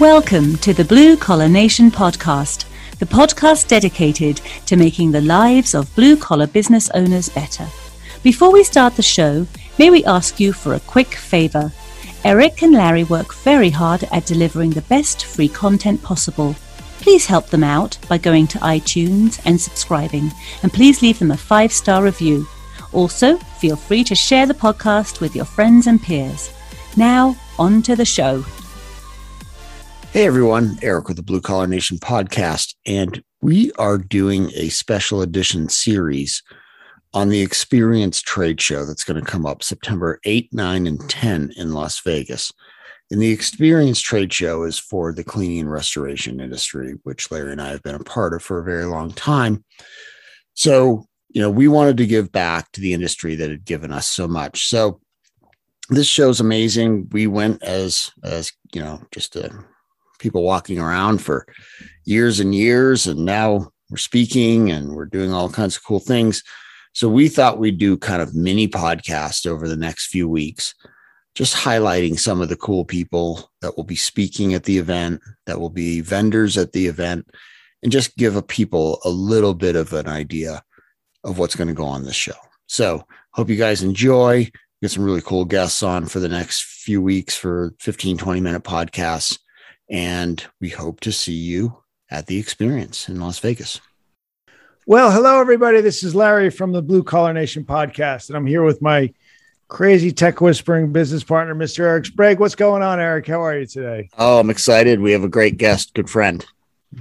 Welcome to the Blue Collar Nation podcast, the podcast dedicated to making the lives of blue collar business owners better. Before we start the show, may we ask you for a quick favor? Eric and Larry work very hard at delivering the best free content possible. Please help them out by going to iTunes and subscribing, and please leave them a five star review. Also, feel free to share the podcast with your friends and peers. Now, on to the show. Hey everyone, Eric with the Blue Collar Nation podcast, and we are doing a special edition series on the Experience Trade Show that's going to come up September 8, 9, and 10 in Las Vegas. And the Experience Trade Show is for the cleaning and restoration industry, which Larry and I have been a part of for a very long time. So, you know, we wanted to give back to the industry that had given us so much. So, this show's amazing. We went as as you know, just a people walking around for years and years. And now we're speaking and we're doing all kinds of cool things. So we thought we'd do kind of mini podcast over the next few weeks, just highlighting some of the cool people that will be speaking at the event, that will be vendors at the event, and just give a people a little bit of an idea of what's going to go on this show. So hope you guys enjoy. Get some really cool guests on for the next few weeks for 15, 20 minute podcasts. And we hope to see you at the experience in Las Vegas. Well, hello, everybody. This is Larry from the Blue Collar Nation podcast, and I'm here with my crazy tech whispering business partner, Mr. Eric Sprague. What's going on, Eric? How are you today? Oh, I'm excited. We have a great guest, good friend.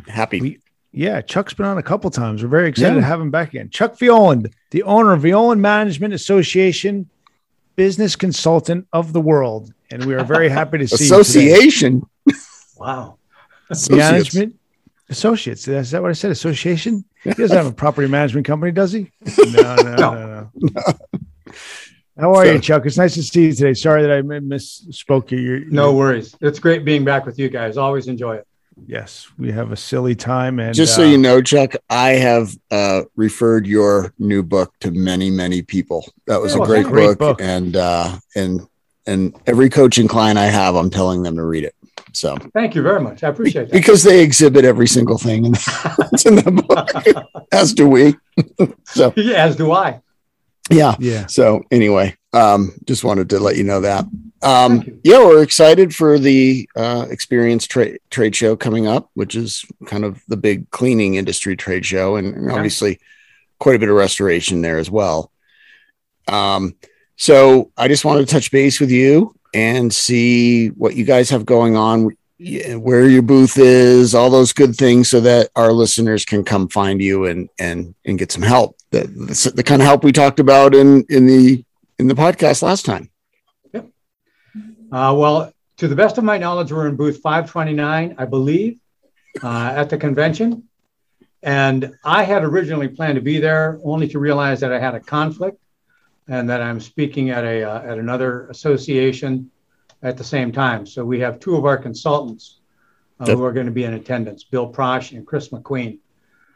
Happy. We, yeah, Chuck's been on a couple times. We're very excited yeah. to have him back again. Chuck Violand, the owner of Violand Management Association, business consultant of the world, and we are very happy to see you. Association. Wow. Associates. Management associates. Is that what I said? Association? He doesn't have a property management company, does he? No, no, no, no. no. How are so, you, Chuck? It's nice to see you today. Sorry that I misspoke you. You're, no worries. It's great being back with you guys. Always enjoy it. Yes, we have a silly time. And just so uh, you know, Chuck, I have uh, referred your new book to many, many people. That was a great, great book, book, and uh, and and every coaching client I have, I'm telling them to read it. So thank you very much. I appreciate that. Because they exhibit every single thing in the, in the book, as do we. so as do I. Yeah. Yeah. So anyway, um, just wanted to let you know that. Um, yeah, we're excited for the uh, experience trade trade show coming up, which is kind of the big cleaning industry trade show, and, and obviously quite a bit of restoration there as well. Um, so I just wanted to touch base with you and see what you guys have going on, where your booth is, all those good things, so that our listeners can come find you and and and get some help. The, the, the kind of help we talked about in in the in the podcast last time. Yep. Uh, well, to the best of my knowledge, we're in booth 529, I believe, uh, at the convention. And I had originally planned to be there, only to realize that I had a conflict and that I'm speaking at a uh, at another association at the same time. So we have two of our consultants uh, who are going to be in attendance: Bill Prosh and Chris McQueen.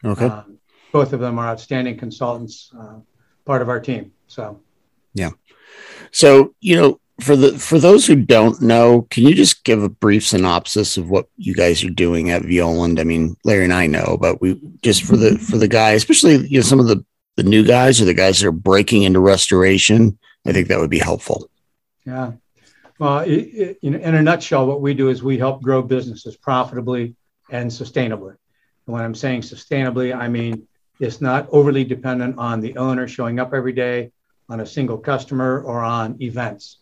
Okay. Um, both of them are outstanding consultants, uh, part of our team. So. Yeah. So you know, for the for those who don't know, can you just give a brief synopsis of what you guys are doing at Violand? I mean, Larry and I know, but we just for the for the guy, especially you know some of the the new guys or the guys that are breaking into restoration, I think that would be helpful. Yeah. Well, it, it, in, in a nutshell, what we do is we help grow businesses profitably and sustainably. And when I'm saying sustainably, I mean it's not overly dependent on the owner showing up every day, on a single customer, or on events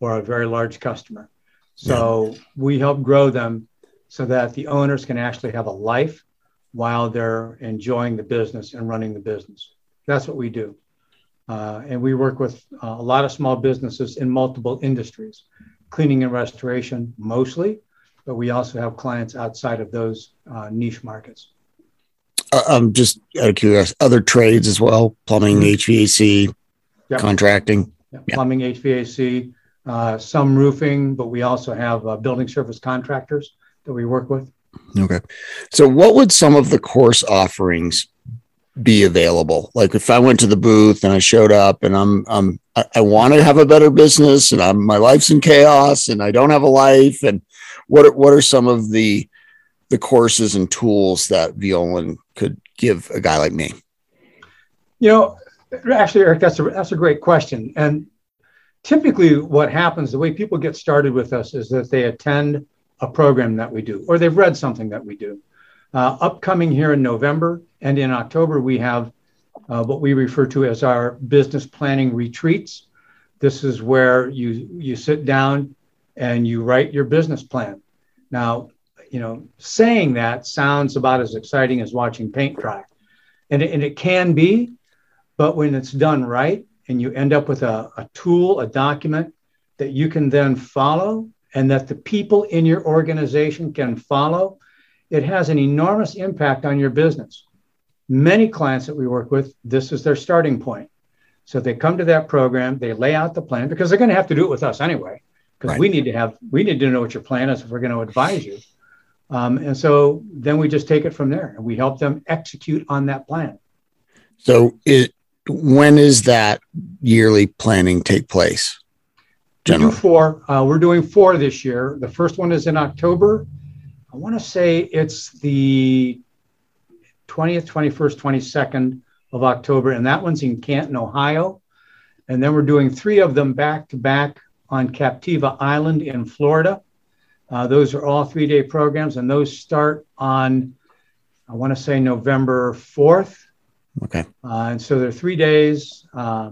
or a very large customer. So yeah. we help grow them so that the owners can actually have a life while they're enjoying the business and running the business. That's what we do. Uh, and we work with uh, a lot of small businesses in multiple industries, cleaning and restoration mostly, but we also have clients outside of those uh, niche markets. Uh, I'm just out of curiosity, other trades as well, plumbing, mm-hmm. HVAC, yep. contracting. Yep. Plumbing, HVAC, uh, some roofing, but we also have uh, building service contractors that we work with. Okay. So, what would some of the course offerings be available. Like if I went to the booth and I showed up and I'm I'm I, I want to have a better business and I'm my life's in chaos and I don't have a life and what what are some of the the courses and tools that Violand could give a guy like me? You know, actually, Eric, that's a that's a great question. And typically, what happens, the way people get started with us, is that they attend a program that we do, or they've read something that we do. Uh, upcoming here in November and in October, we have uh, what we refer to as our business planning retreats. This is where you you sit down and you write your business plan. Now, you know, saying that sounds about as exciting as watching paint dry, and it, and it can be, but when it's done right and you end up with a, a tool, a document that you can then follow, and that the people in your organization can follow it has an enormous impact on your business. Many clients that we work with, this is their starting point. So they come to that program, they lay out the plan because they're going to have to do it with us anyway, because right. we need to have we need to know what your plan is if we're going to advise you. Um, and so then we just take it from there and we help them execute on that plan. So it when is that yearly planning take place? Generally? We do four. Uh, we're doing four this year. The first one is in October. I want to say it's the 20th, 21st, 22nd of October, and that one's in Canton, Ohio. And then we're doing three of them back to back on Captiva Island in Florida. Uh, those are all three day programs, and those start on, I want to say November 4th. Okay. Uh, and so they're three days. Uh,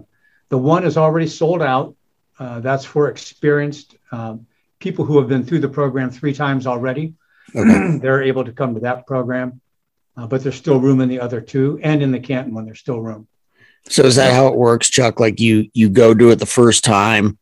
the one is already sold out. Uh, that's for experienced um, people who have been through the program three times already. Okay. they're able to come to that program, uh, but there's still room in the other two and in the Canton one, there's still room. So is that how it works, Chuck? Like you you go do it the first time,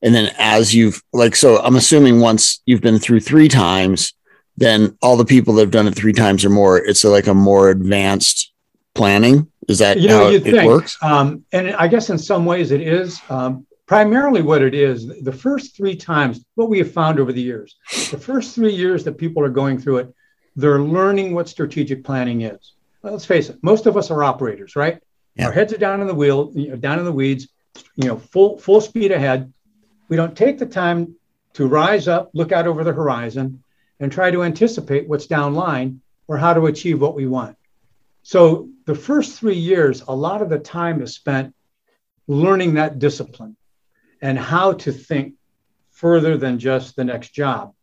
and then as you've like so, I'm assuming once you've been through three times, then all the people that have done it three times or more, it's like a more advanced planning. Is that you know, how it, think, works? Um, and I guess in some ways it is. Um, primarily what it is the first three times what we have found over the years the first three years that people are going through it they're learning what strategic planning is well, let's face it most of us are operators right yeah. our heads are down in the wheel you know, down in the weeds you know full full speed ahead we don't take the time to rise up look out over the horizon and try to anticipate what's down line or how to achieve what we want so the first three years a lot of the time is spent learning that discipline and how to think further than just the next job.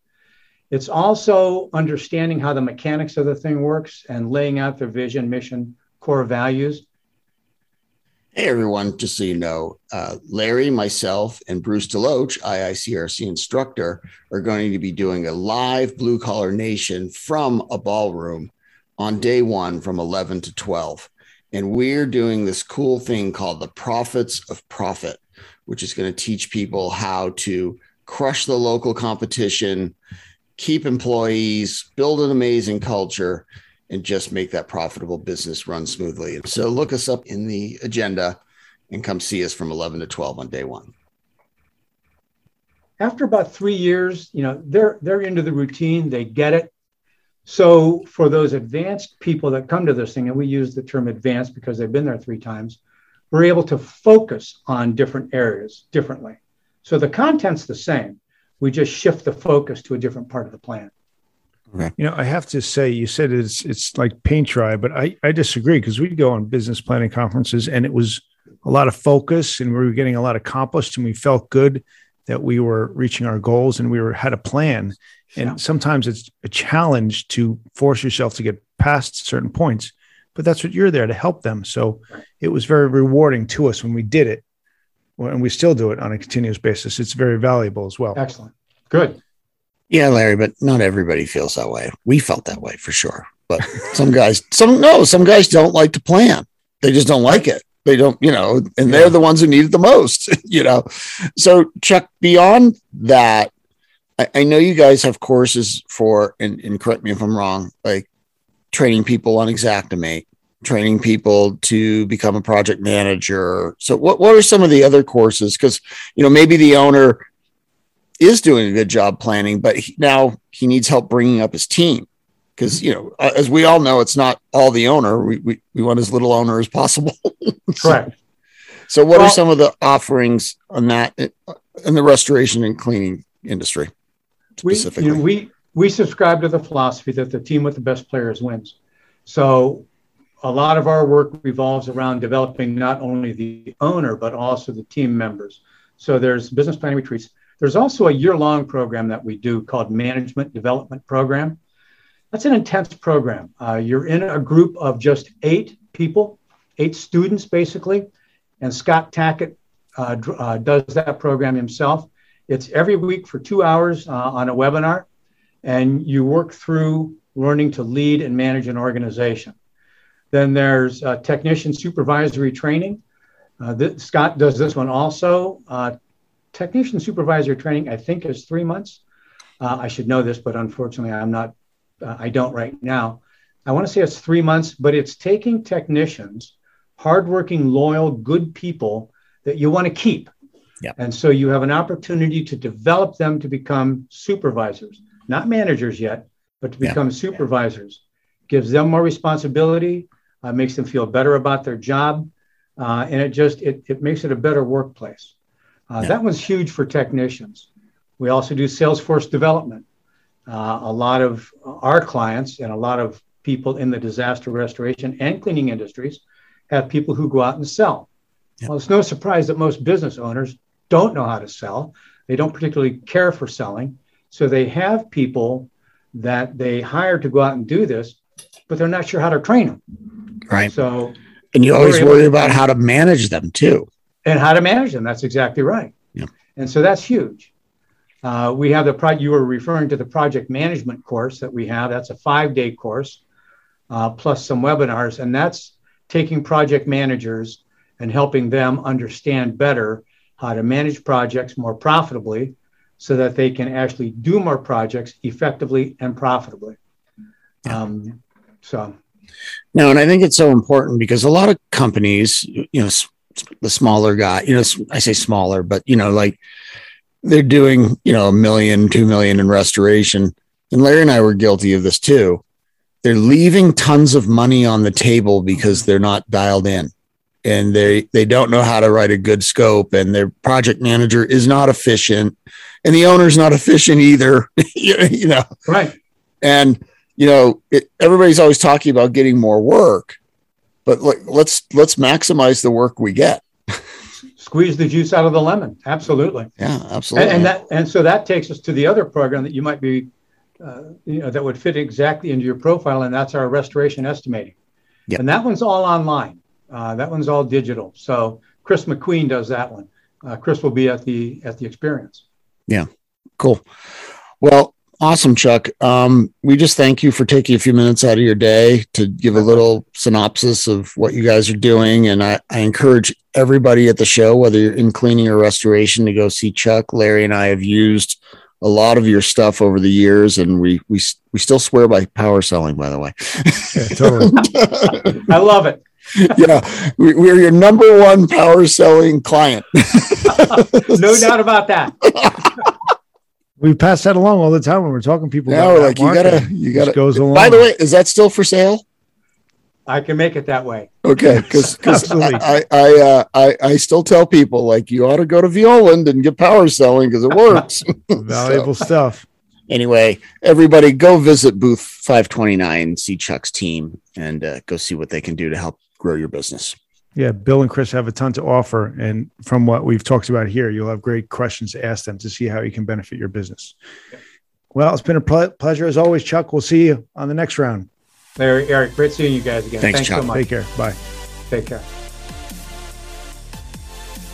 It's also understanding how the mechanics of the thing works and laying out their vision, mission, core values. Hey everyone, just so you know, uh, Larry, myself, and Bruce Deloach, IICRC instructor, are going to be doing a live Blue Collar Nation from a ballroom on day one from 11 to 12. And we're doing this cool thing called the Profits of Profit which is going to teach people how to crush the local competition, keep employees, build an amazing culture, and just make that profitable business run smoothly. So look us up in the agenda and come see us from 11 to 12 on day one. After about three years, you know, they're they're into the routine, they get it. So for those advanced people that come to this thing, and we use the term advanced because they've been there three times, we're able to focus on different areas differently. So the content's the same. We just shift the focus to a different part of the plan. Okay. You know, I have to say, you said it's it's like paint dry, but I, I disagree because we go on business planning conferences and it was a lot of focus and we were getting a lot accomplished and we felt good that we were reaching our goals and we were had a plan. And yeah. sometimes it's a challenge to force yourself to get past certain points but that's what you're there to help them. So it was very rewarding to us when we did it, and we still do it on a continuous basis. It's very valuable as well. Excellent. Good. Yeah, Larry, but not everybody feels that way. We felt that way for sure. But some guys, some no, some guys don't like to plan. They just don't like it. They don't, you know, and they're the ones who need it the most, you know. So, Chuck, beyond that, I, I know you guys have courses for, and, and correct me if I'm wrong, like training people on Xactimate training people to become a project manager. So what, what are some of the other courses? Because, you know, maybe the owner is doing a good job planning, but he, now he needs help bringing up his team. Because, you know, as we all know, it's not all the owner. We, we, we want as little owner as possible. so, Correct. So what well, are some of the offerings on that uh, in the restoration and cleaning industry specifically? We, you know, we, we subscribe to the philosophy that the team with the best players wins. So a lot of our work revolves around developing not only the owner, but also the team members. So there's business planning retreats. There's also a year long program that we do called Management Development Program. That's an intense program. Uh, you're in a group of just eight people, eight students basically, and Scott Tackett uh, uh, does that program himself. It's every week for two hours uh, on a webinar, and you work through learning to lead and manage an organization. Then there's uh, technician supervisory training. Uh, th- Scott does this one also. Uh, technician supervisory training, I think, is three months. Uh, I should know this, but unfortunately, I'm not. Uh, I don't right now. I want to say it's three months, but it's taking technicians, hardworking, loyal, good people that you want to keep. Yeah. And so you have an opportunity to develop them to become supervisors, not managers yet, but to become yeah. supervisors. Gives them more responsibility, uh, makes them feel better about their job, uh, and it just it, it makes it a better workplace. Uh, yeah. That one's huge for technicians. We also do Salesforce development. Uh, a lot of our clients and a lot of people in the disaster restoration and cleaning industries have people who go out and sell. Yeah. Well, it's no surprise that most business owners don't know how to sell. They don't particularly care for selling. So they have people that they hire to go out and do this, but they're not sure how to train them. Right. So, and you always worry about how to manage them too. And how to manage them. That's exactly right. Yeah. And so that's huge. Uh, we have the pro- you were referring to the project management course that we have. That's a five day course uh, plus some webinars, and that's taking project managers and helping them understand better how to manage projects more profitably so that they can actually do more projects effectively and profitably. Um, so no, and I think it's so important because a lot of companies, you know, the smaller guy, you know, I say smaller, but you know, like they're doing, you know, a million, two million in restoration. And Larry and I were guilty of this too. They're leaving tons of money on the table because they're not dialed in and they they don't know how to write a good scope and their project manager is not efficient and the owner's not efficient either you know right and you know, it, everybody's always talking about getting more work, but like, let's let's maximize the work we get. Squeeze the juice out of the lemon. Absolutely. Yeah, absolutely. And, and that and so that takes us to the other program that you might be, uh, you know, that would fit exactly into your profile, and that's our restoration estimating. Yep. And that one's all online. Uh, that one's all digital. So Chris McQueen does that one. Uh, Chris will be at the at the experience. Yeah, cool. Well, Awesome, Chuck. Um, we just thank you for taking a few minutes out of your day to give a little synopsis of what you guys are doing. And I, I encourage everybody at the show, whether you're in cleaning or restoration, to go see Chuck. Larry and I have used a lot of your stuff over the years, and we we we still swear by power selling. By the way, yeah, totally. I love it. yeah, we, we're your number one power selling client. no doubt about that we pass that along all the time when we're talking to people. Yeah, we're like, you gotta, you gotta. Goes along. By the way, is that still for sale? I can make it that way. Okay, because I I, uh, I I still tell people like you ought to go to Violand and get power selling because it works. Valuable so, stuff. Anyway, everybody go visit booth 529, see Chuck's team, and uh, go see what they can do to help grow your business. Yeah, Bill and Chris have a ton to offer. And from what we've talked about here, you'll have great questions to ask them to see how you can benefit your business. Well, it's been a ple- pleasure as always, Chuck. We'll see you on the next round. Larry, Eric, great seeing you guys again. Thanks, Thanks Chuck. so much. Take care. Bye. Take care.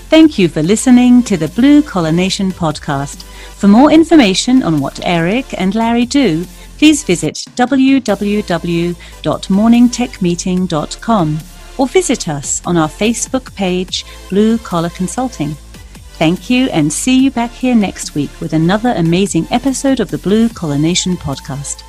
Thank you for listening to the Blue Collar Nation podcast. For more information on what Eric and Larry do, please visit www.morningtechmeeting.com or visit us on our Facebook page, Blue Collar Consulting. Thank you and see you back here next week with another amazing episode of the Blue Collar Nation podcast.